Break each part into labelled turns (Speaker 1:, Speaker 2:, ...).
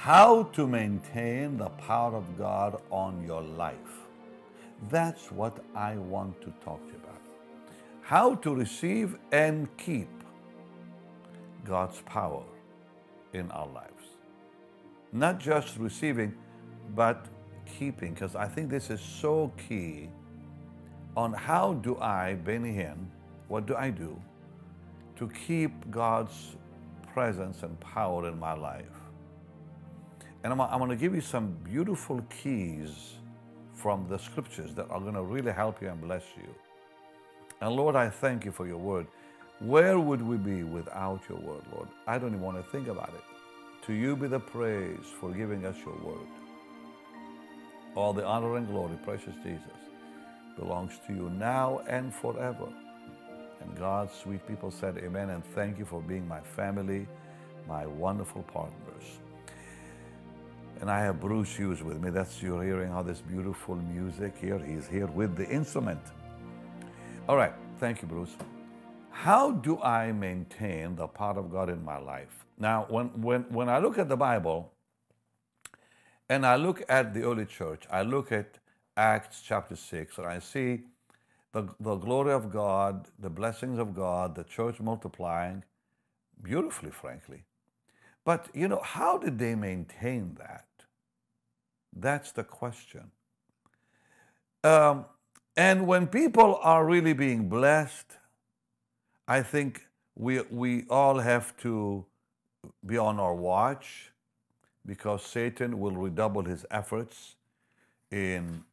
Speaker 1: how to maintain the power of God on your life. That's what I want to talk to you about. How to receive and keep God's power in our lives. Not just receiving, but keeping, because I think this is so key on how do I, Benny Hinn, what do I do to keep God's presence and power in my life? And I'm, I'm going to give you some beautiful keys from the scriptures that are going to really help you and bless you. And Lord, I thank you for your word. Where would we be without your word, Lord? I don't even want to think about it. To you be the praise for giving us your word. All the honor and glory, precious Jesus, belongs to you now and forever. And God's sweet people said, Amen, and thank you for being my family, my wonderful partners. And I have Bruce Hughes with me. That's you're hearing all this beautiful music here. He's here with the instrument. All right, thank you, Bruce. How do I maintain the power of God in my life? Now, when, when, when I look at the Bible and I look at the early church, I look at Acts chapter 6, and I see the, the glory of God, the blessings of God, the church multiplying beautifully, frankly. But, you know, how did they maintain that? That's the question. Um, and when people are really being blessed, I think we, we all have to be on our watch because Satan will redouble his efforts in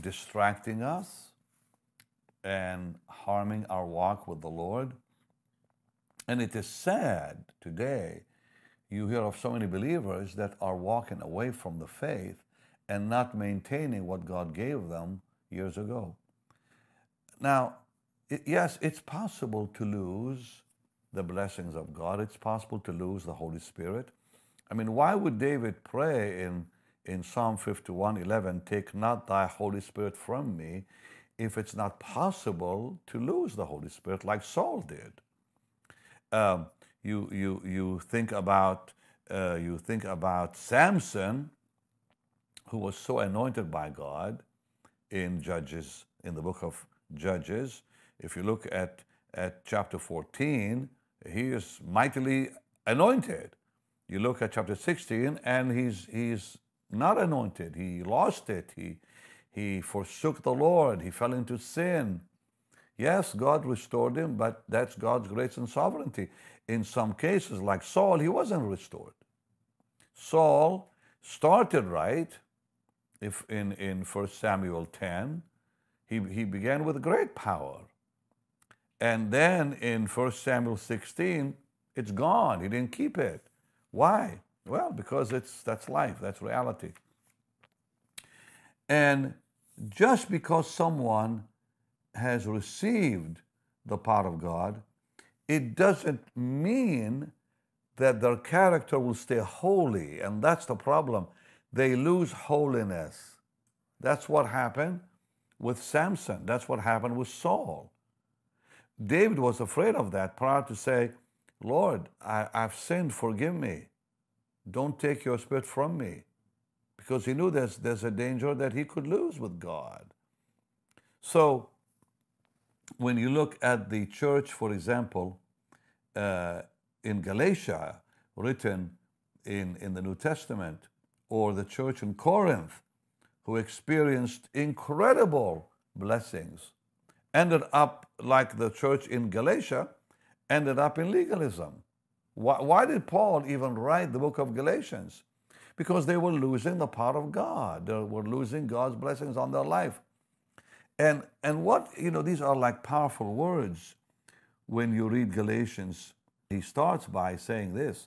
Speaker 1: distracting us and harming our walk with the Lord. And it is sad today you hear of so many believers that are walking away from the faith and not maintaining what God gave them years ago. Now, yes, it's possible to lose the blessings of God. It's possible to lose the Holy Spirit. I mean, why would David pray in, in Psalm 51 11, Take not thy Holy Spirit from me, if it's not possible to lose the Holy Spirit like Saul did? Um, you, you, you think about uh, you think about Samson, who was so anointed by God in Judges, in the book of Judges. If you look at, at chapter 14, he is mightily anointed. You look at chapter 16, and he's, he's not anointed. He lost it. He, he forsook the Lord. He fell into sin. Yes, God restored him, but that's God's grace and sovereignty. In some cases, like Saul, he wasn't restored. Saul started right if in, in 1 Samuel 10. He, he began with great power. And then in 1 Samuel 16, it's gone. He didn't keep it. Why? Well, because it's that's life, that's reality. And just because someone has received the power of God, it doesn't mean that their character will stay holy. And that's the problem. They lose holiness. That's what happened with Samson. That's what happened with Saul. David was afraid of that prior to say, Lord, I, have sinned, forgive me. Don't take your spirit from me. Because he knew there's, there's a danger that he could lose with God. So, when you look at the church, for example, uh, in Galatia, written in, in the New Testament, or the church in Corinth, who experienced incredible blessings, ended up like the church in Galatia, ended up in legalism. Why, why did Paul even write the book of Galatians? Because they were losing the power of God. They were losing God's blessings on their life. And, and what, you know, these are like powerful words when you read Galatians he starts by saying this.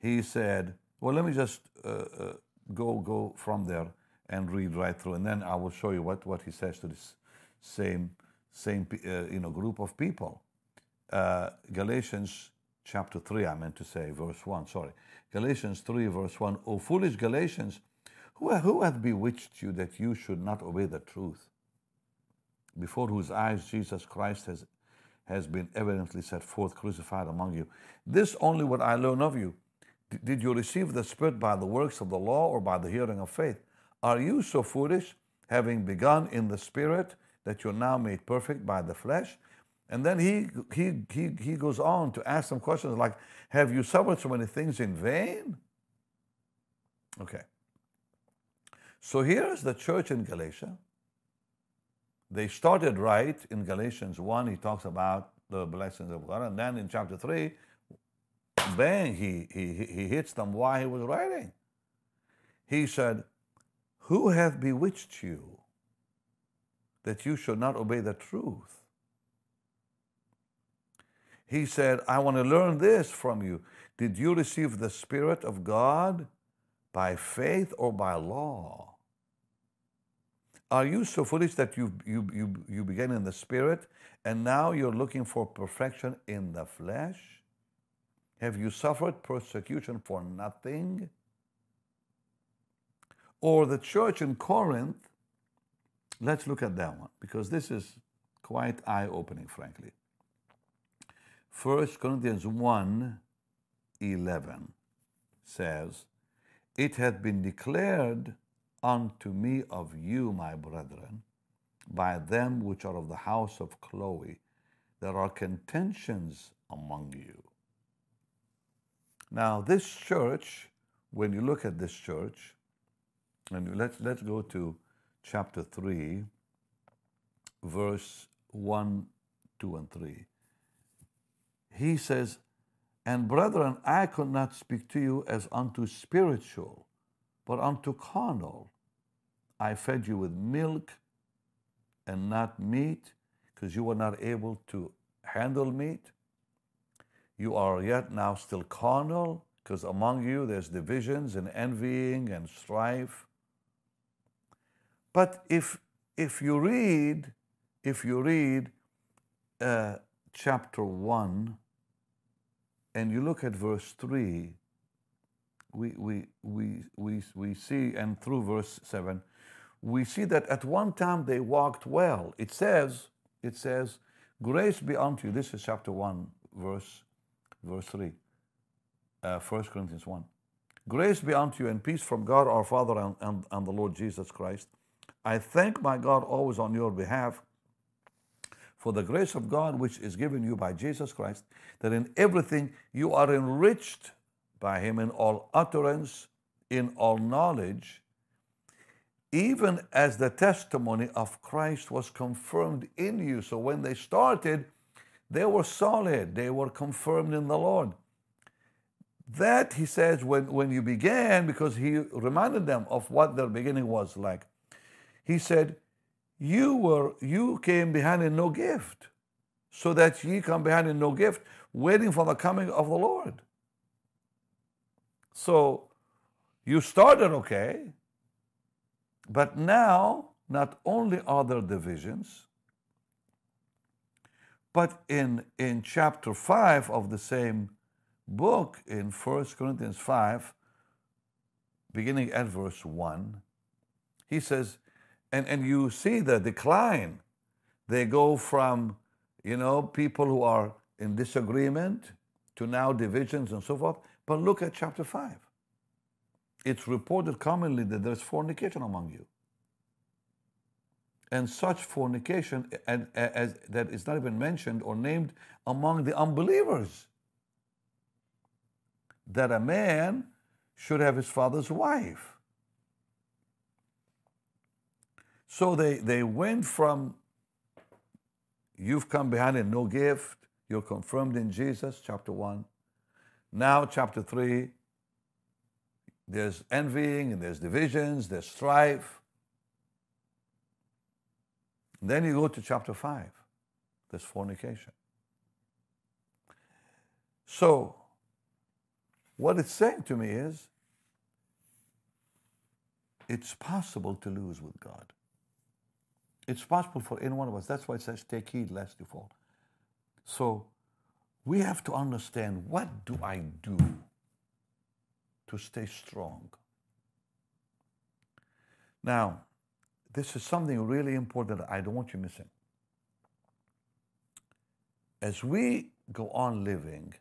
Speaker 1: He said, well, let me just uh, uh, go, go from there and read right through, and then I will show you what, what he says to this same, same uh, you know, group of people. Uh, Galatians chapter 3, I meant to say, verse 1, sorry. Galatians 3, verse 1, O foolish Galatians, who, who hath bewitched you that you should not obey the truth? Before whose eyes Jesus Christ has has been evidently set forth crucified among you. This only what I learn of you, Did you receive the Spirit by the works of the law or by the hearing of faith? Are you so foolish, having begun in the Spirit, that you're now made perfect by the flesh? And then he, he, he, he goes on to ask some questions like, Have you suffered so many things in vain? Okay. So here's the church in Galatia. They started right in Galatians 1, he talks about the blessings of God. And then in chapter 3, bang, he, he, he hits them while he was writing. He said, Who hath bewitched you that you should not obey the truth? He said, I want to learn this from you. Did you receive the Spirit of God by faith or by law? Are you so foolish that you, you, you, you began in the Spirit and now you're looking for perfection in the flesh? Have you suffered persecution for nothing? Or the church in Corinth, let's look at that one because this is quite eye opening, frankly. 1 Corinthians 1 11 says, It had been declared unto me of you, my brethren, by them which are of the house of Chloe, there are contentions among you. Now, this church, when you look at this church, and let's, let's go to chapter 3, verse 1, 2, and 3 he says, And brethren, I could not speak to you as unto spiritual, but unto carnal. I fed you with milk and not meat, because you were not able to handle meat. You are yet now still carnal, because among you there's divisions and envying and strife. But if if you read, if you read uh, chapter one, and you look at verse 3, we, we, we, we, we see, and through verse 7, we see that at one time they walked well. It says, it says, grace be unto you. This is chapter 1, verse, verse 3, uh, 1 Corinthians 1. Grace be unto you and peace from God our Father and, and, and the Lord Jesus Christ. I thank my God always on your behalf for the grace of God which is given you by Jesus Christ, that in everything you are enriched by Him in all utterance, in all knowledge, even as the testimony of Christ was confirmed in you. So when they started, they were solid, they were confirmed in the Lord. That, he says, when, when you began, because he reminded them of what their beginning was like, he said, you were you came behind in no gift, so that ye come behind in no gift, waiting for the coming of the Lord. So you started okay, but now not only are there divisions, but in, in chapter 5 of the same book, in 1 Corinthians 5, beginning at verse 1, he says, and, and you see the decline. They go from, you know, people who are in disagreement to now divisions and so forth. But look at chapter 5. It's reported commonly that there's fornication among you. And such fornication as, as, that is not even mentioned or named among the unbelievers. That a man should have his father's wife So they, they went from you've come behind in no gift, you're confirmed in Jesus, chapter 1. Now, chapter 3, there's envying and there's divisions, there's strife. Then you go to chapter 5, there's fornication. So, what it's saying to me is it's possible to lose with God. It's possible for any one of us. That's why it says, take heed lest you fall. So we have to understand what do I do to stay strong? Now, this is something really important I don't want you missing. As we go on living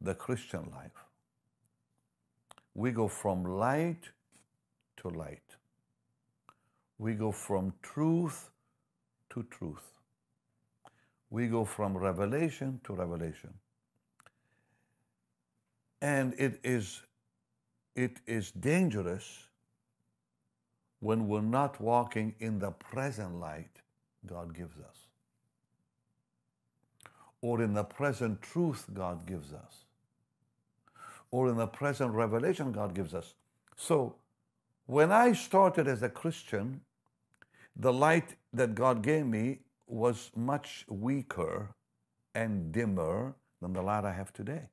Speaker 1: the Christian life, we go from light to light. We go from truth to truth. We go from revelation to revelation. And it is, it is dangerous when we're not walking in the present light God gives us, or in the present truth God gives us, or in the present revelation God gives us. So, when I started as a Christian, the light that God gave me was much weaker and dimmer than the light I have today.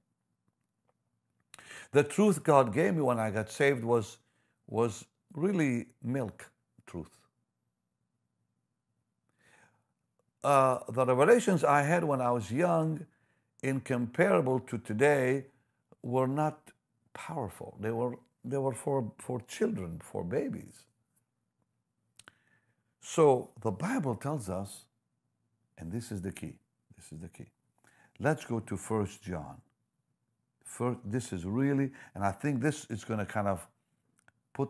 Speaker 1: The truth God gave me when I got saved was, was really milk truth. Uh, the revelations I had when I was young, incomparable to today, were not powerful. They were, they were for, for children, for babies. So the Bible tells us, and this is the key. This is the key. Let's go to First John. This is really, and I think this is going to kind of put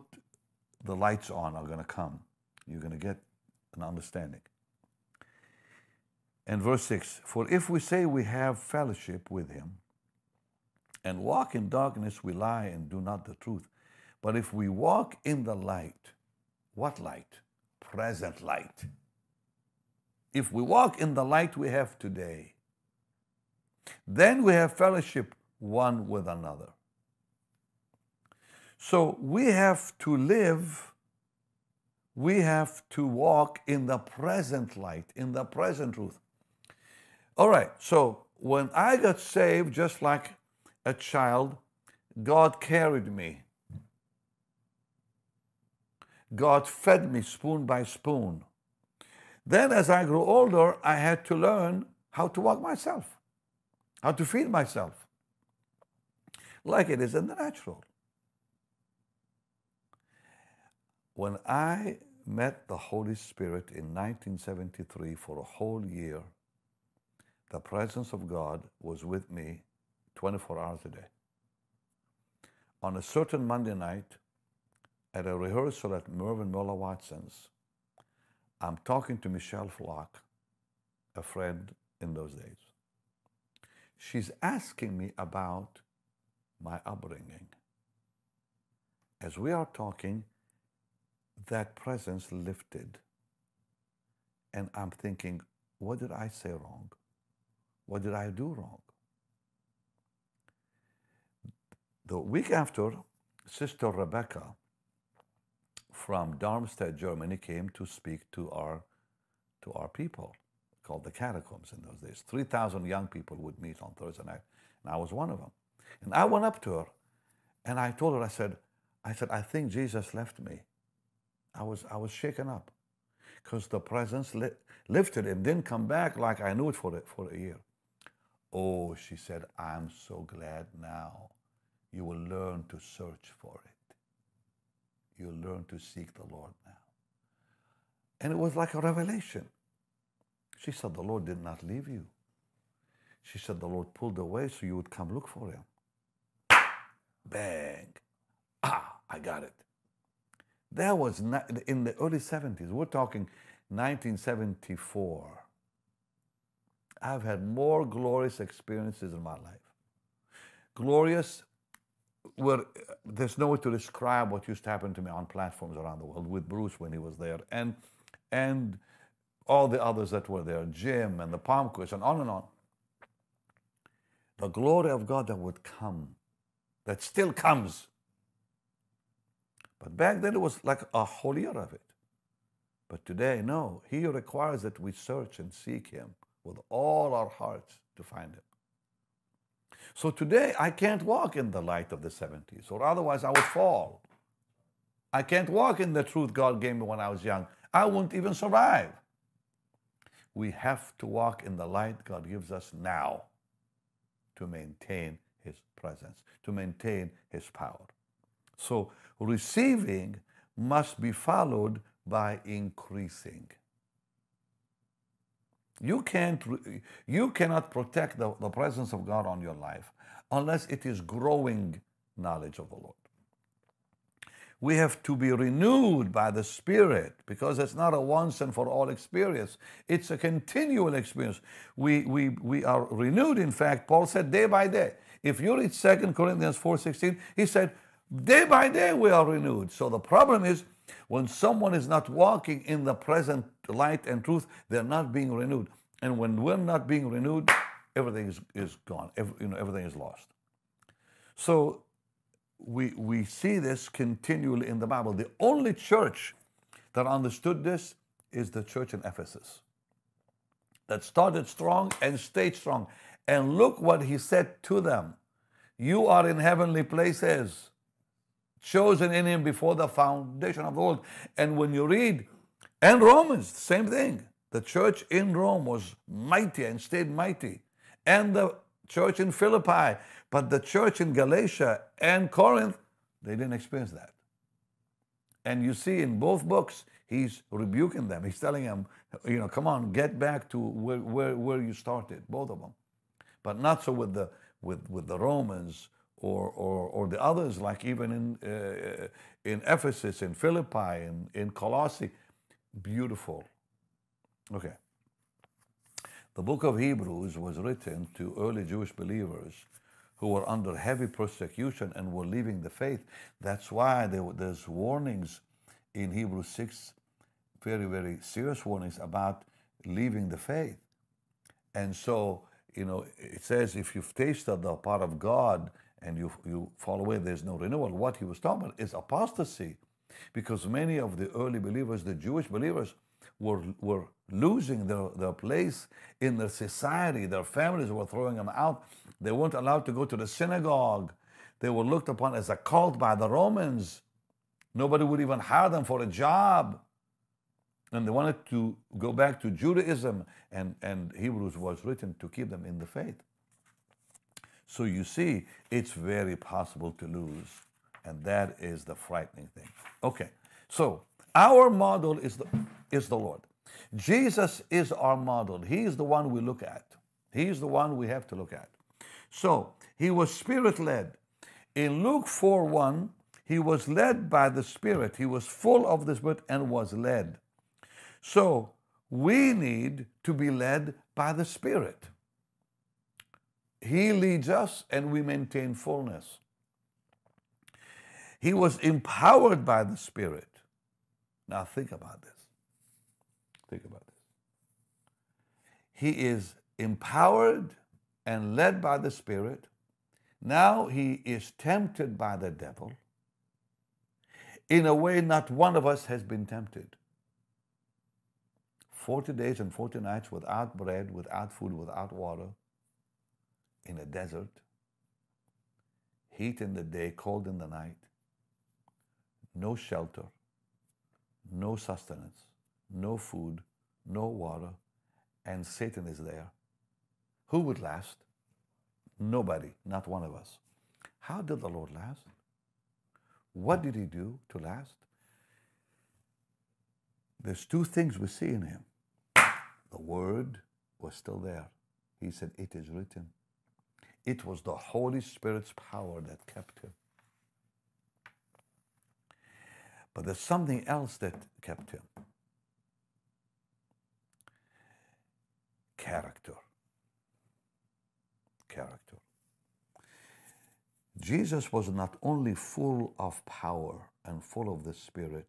Speaker 1: the lights on are going to come. You're going to get an understanding. And verse 6 For if we say we have fellowship with him and walk in darkness, we lie and do not the truth. But if we walk in the light, what light? Present light. If we walk in the light we have today, then we have fellowship one with another. So we have to live, we have to walk in the present light, in the present truth. All right, so when I got saved, just like a child, God carried me. God fed me spoon by spoon. Then, as I grew older, I had to learn how to walk myself, how to feed myself, like it is in the natural. When I met the Holy Spirit in 1973 for a whole year, the presence of God was with me 24 hours a day. On a certain Monday night, at a rehearsal at Merv and Merla Watson's, I'm talking to Michelle Flock, a friend in those days. She's asking me about my upbringing. As we are talking, that presence lifted. And I'm thinking, what did I say wrong? What did I do wrong? The week after, Sister Rebecca from Darmstadt, Germany, came to speak to our, to our people, called the catacombs in those days. 3,000 young people would meet on Thursday night, and I was one of them. And I went up to her, and I told her, I said, I said, I think Jesus left me. I was, I was shaken up because the presence li- lifted him, didn't come back like I knew it for, for a year. Oh, she said, I'm so glad now. You will learn to search for it. You'll learn to seek the Lord now. And it was like a revelation. She said, The Lord did not leave you. She said, The Lord pulled away so you would come look for him. Bang. Ah, I got it. That was in the early 70s. We're talking 1974. I've had more glorious experiences in my life. Glorious, where there's no way to describe what used to happen to me on platforms around the world with Bruce when he was there, and and all the others that were there, Jim and the Palmquist, and on and on. The glory of God that would come, that still comes but back then it was like a whole year of it. But today, no. He requires that we search and seek Him with all our hearts to find Him. So today, I can't walk in the light of the 70s, or otherwise I would fall. I can't walk in the truth God gave me when I was young. I won't even survive. We have to walk in the light God gives us now to maintain His presence, to maintain His power. So receiving must be followed by increasing. You, can't, you cannot protect the, the presence of God on your life unless it is growing knowledge of the Lord. we have to be renewed by the Spirit because it's not a once and for all experience. It's a continual experience. We, we, we are renewed, in fact, Paul said, day by day. If you read 2 Corinthians 4.16, he said, day by day we are renewed. So the problem is when someone is not walking in the present light and truth, they're not being renewed. And when we're not being renewed, everything is, is gone. Every, you know, everything is lost. So we, we see this continually in the Bible. The only church that understood this is the church in Ephesus that started strong and stayed strong. And look what he said to them You are in heavenly places, chosen in him before the foundation of the world. And when you read, and Romans, same thing. The church in Rome was mighty and stayed mighty. And the church in Philippi but the church in Galatia and Corinth, they didn't experience that. And you see in both books, he's rebuking them. He's telling them, you know, come on, get back to where, where, where you started, both of them. But not so with the, with, with the Romans or, or, or the others, like even in, uh, in Ephesus, in Philippi, in, in Colossae. Beautiful. Okay. The book of Hebrews was written to early Jewish believers who were under heavy persecution and were leaving the faith. That's why there, there's warnings in Hebrews 6, very, very serious warnings about leaving the faith. And so, you know, it says if you've tasted the part of God and you, you fall away, there's no renewal. What he was talking about is apostasy. Because many of the early believers, the Jewish believers, were, were losing their, their place in their society. Their families were throwing them out. They weren't allowed to go to the synagogue. They were looked upon as a cult by the Romans. Nobody would even hire them for a job. And they wanted to go back to Judaism, and, and Hebrews was written to keep them in the faith. So you see, it's very possible to lose. And that is the frightening thing. Okay, so our model is the, is the Lord. Jesus is our model. He is the one we look at. He is the one we have to look at. So he was spirit led. In Luke 4 1, he was led by the Spirit. He was full of the Spirit and was led. So we need to be led by the Spirit. He leads us and we maintain fullness. He was empowered by the Spirit. Now think about this. Think about this. He is empowered and led by the Spirit. Now he is tempted by the devil in a way not one of us has been tempted. 40 days and 40 nights without bread, without food, without water, in a desert, heat in the day, cold in the night, no shelter, no sustenance, no food, no water, and Satan is there. Who would last? Nobody, not one of us. How did the Lord last? What did he do to last? There's two things we see in him. The word was still there. He said, It is written. It was the Holy Spirit's power that kept him. But there's something else that kept him character. Character. Jesus was not only full of power and full of the Spirit,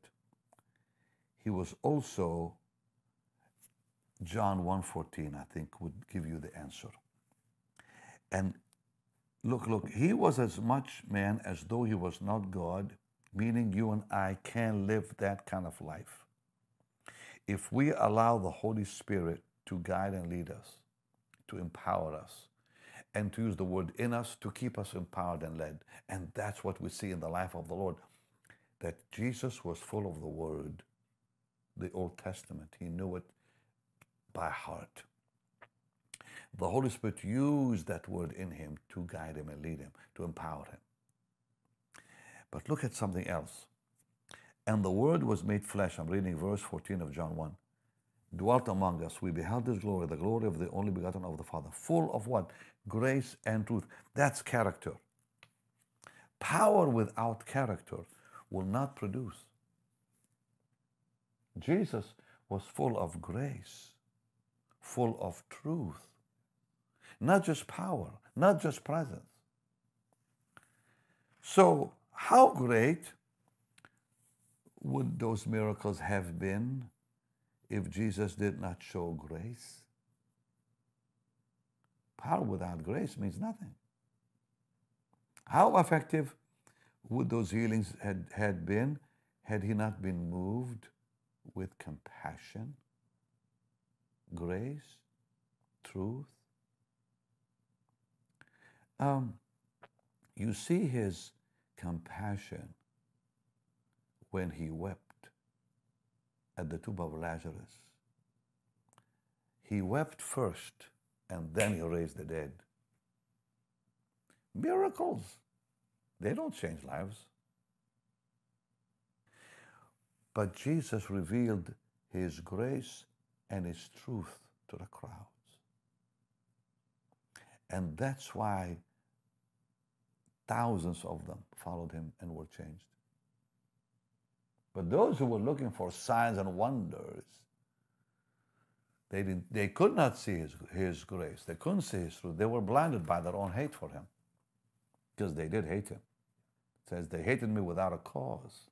Speaker 1: he was also John 1:14 I think would give you the answer. And look look he was as much man as though he was not God meaning you and I can live that kind of life. If we allow the Holy Spirit to guide and lead us, to empower us, and to use the word in us to keep us empowered and led. And that's what we see in the life of the Lord that Jesus was full of the word, the Old Testament. He knew it by heart. The Holy Spirit used that word in him to guide him and lead him, to empower him. But look at something else. And the Word was made flesh. I'm reading verse 14 of John 1. Dwelt among us. We beheld His glory, the glory of the only begotten of the Father. Full of what? Grace and truth. That's character. Power without character will not produce. Jesus was full of grace, full of truth, not just power, not just presence. So, how great would those miracles have been if Jesus did not show grace? Power without grace means nothing. How effective would those healings had, had been had he not been moved with compassion, grace, truth? Um, you see his compassion when he wept at the tomb of Lazarus. He wept first and then he raised the dead. Miracles, they don't change lives. But Jesus revealed his grace and his truth to the crowds. And that's why thousands of them followed him and were changed. But those who were looking for signs and wonders, they, didn't, they could not see his, his grace. They couldn't see his truth. They were blinded by their own hate for him because they did hate him. It says, They hated me without a cause.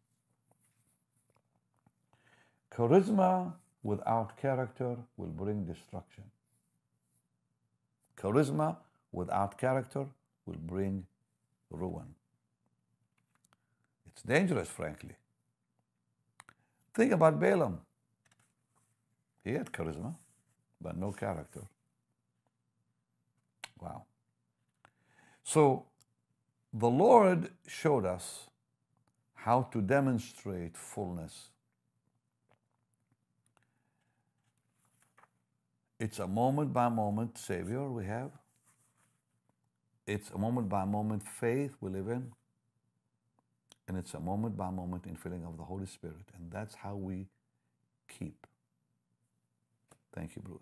Speaker 1: Charisma without character will bring destruction. Charisma without character will bring ruin. It's dangerous, frankly. Think about Balaam. He had charisma, but no character. Wow. So the Lord showed us how to demonstrate fullness. It's a moment by moment Savior we have. It's a moment by moment faith we live in. And it's a moment by moment infilling of the Holy Spirit. And that's how we keep. Thank you, Bruce.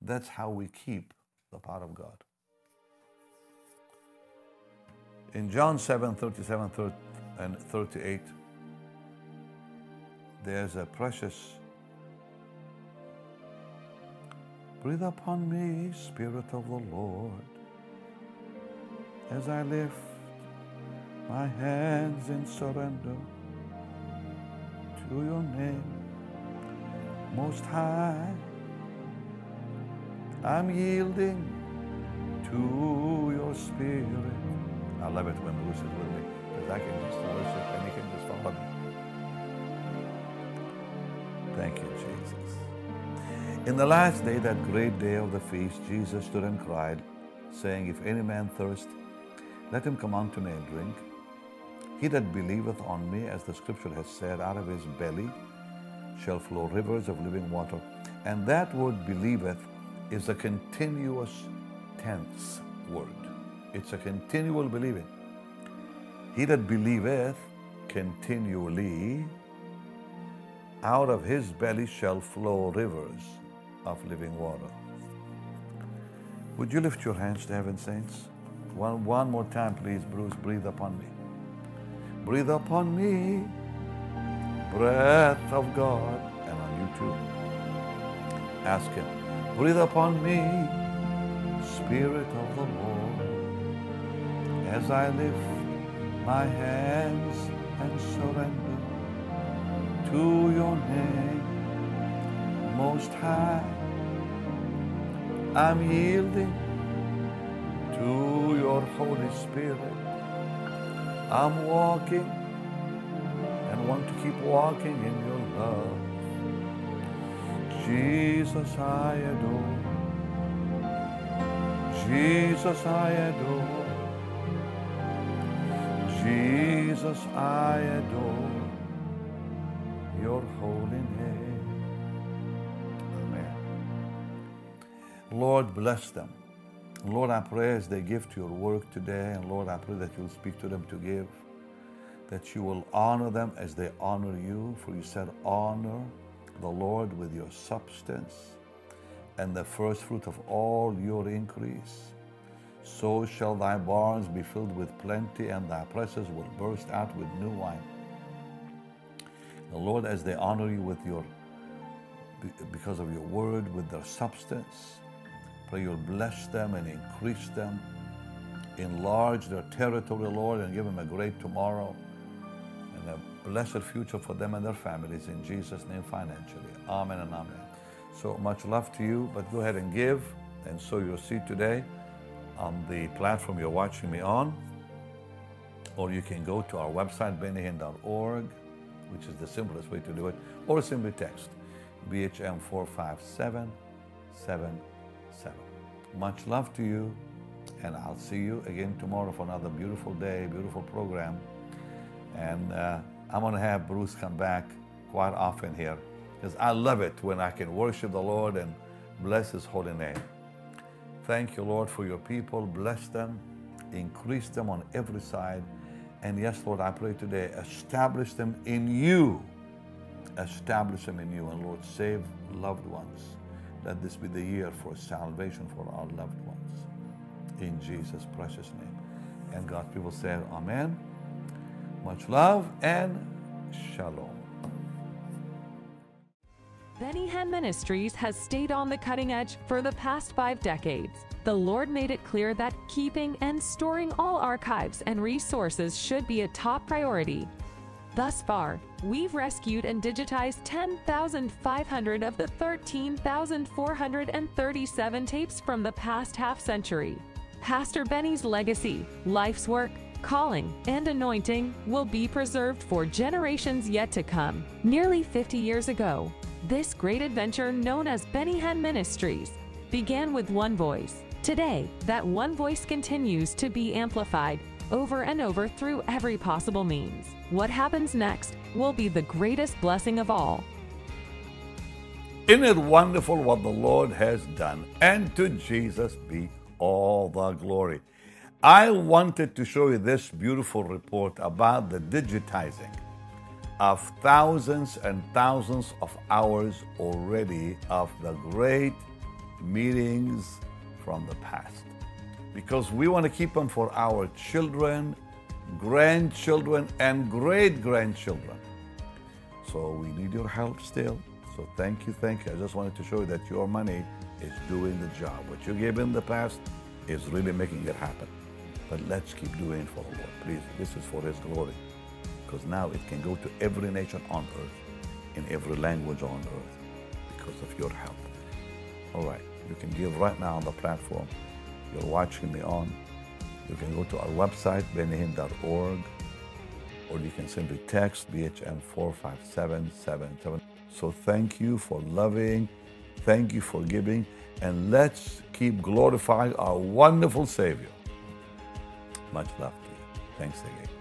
Speaker 1: That's how we keep the power of God. In John 7 37 and 38, there's a precious Breathe upon me, Spirit of the Lord, as I lift my hands in surrender to your name, Most High. I'm yielding to your Spirit. I love it when Bruce is with me because I can just worship and he can just follow me. Thank you, Jesus. In the last day, that great day of the feast, Jesus stood and cried, saying, If any man thirst, let him come unto me and drink. He that believeth on me, as the scripture has said, out of his belly shall flow rivers of living water. And that word believeth is a continuous tense word. It's a continual believing. He that believeth continually, out of his belly shall flow rivers of living water. Would you lift your hands to heaven, saints? One, one more time, please, Bruce. Breathe upon me. Breathe upon me, breath of God, and on you too. Ask Him. Breathe upon me, Spirit of the Lord, as I lift my hands and surrender to your name, Most High. I'm yielding to your Holy Spirit. I'm walking and want to keep walking in your love. Jesus, I adore. Jesus, I adore. Jesus, I adore your holy Lord, bless them. Lord, I pray as they give to your work today, and Lord, I pray that you'll speak to them to give, that you will honor them as they honor you, for you said, honor the Lord with your substance and the first fruit of all your increase. so shall thy barns be filled with plenty, and thy presses will burst out with new wine. The Lord, as they honor you with your because of your word, with their substance, pray you'll bless them and increase them, enlarge their territory, Lord, and give them a great tomorrow and a blessed future for them and their families in Jesus' name financially. Amen and amen. So much love to you, but go ahead and give and sow your seed today on the platform you're watching me on. Or you can go to our website, bennyhinn.org, which is the simplest way to do it, or simply text BHM 45777. Much love to you, and I'll see you again tomorrow for another beautiful day, beautiful program. And uh, I'm going to have Bruce come back quite often here because I love it when I can worship the Lord and bless His holy name. Thank you, Lord, for your people. Bless them, increase them on every side. And yes, Lord, I pray today, establish them in you. Establish them in you. And Lord, save loved ones. Let this be the year for salvation for our loved ones. In Jesus' precious name. And God's people say, Amen. Much love and shalom.
Speaker 2: Benny Hinn Ministries has stayed on the cutting edge for the past five decades. The Lord made it clear that keeping and storing all archives and resources should be a top priority. Thus far, we've rescued and digitized 10,500 of the 13,437 tapes from the past half century. Pastor Benny's legacy, life's work, calling, and anointing will be preserved for generations yet to come. Nearly 50 years ago, this great adventure, known as Benny Hinn Ministries, began with one voice. Today, that one voice continues to be amplified over and over through every possible means. What happens next will be the greatest blessing of all.
Speaker 1: Isn't it wonderful what the Lord has done? And to Jesus be all the glory. I wanted to show you this beautiful report about the digitizing of thousands and thousands of hours already of the great meetings from the past. Because we want to keep them for our children, grandchildren, and great grandchildren. So we need your help still. So thank you, thank you. I just wanted to show you that your money is doing the job. What you gave in the past is really making it happen. But let's keep doing it for the Lord. Please, this is for His glory because now it can go to every nation on earth, in every language on earth, because of your help. All right, you can give right now on the platform you're watching me on. You can go to our website, bennyhinn.org, or you can simply text BHM 45777. So thank you for loving, thank you for giving, and let's keep glorifying our wonderful Savior. Much love to you. Thanks again.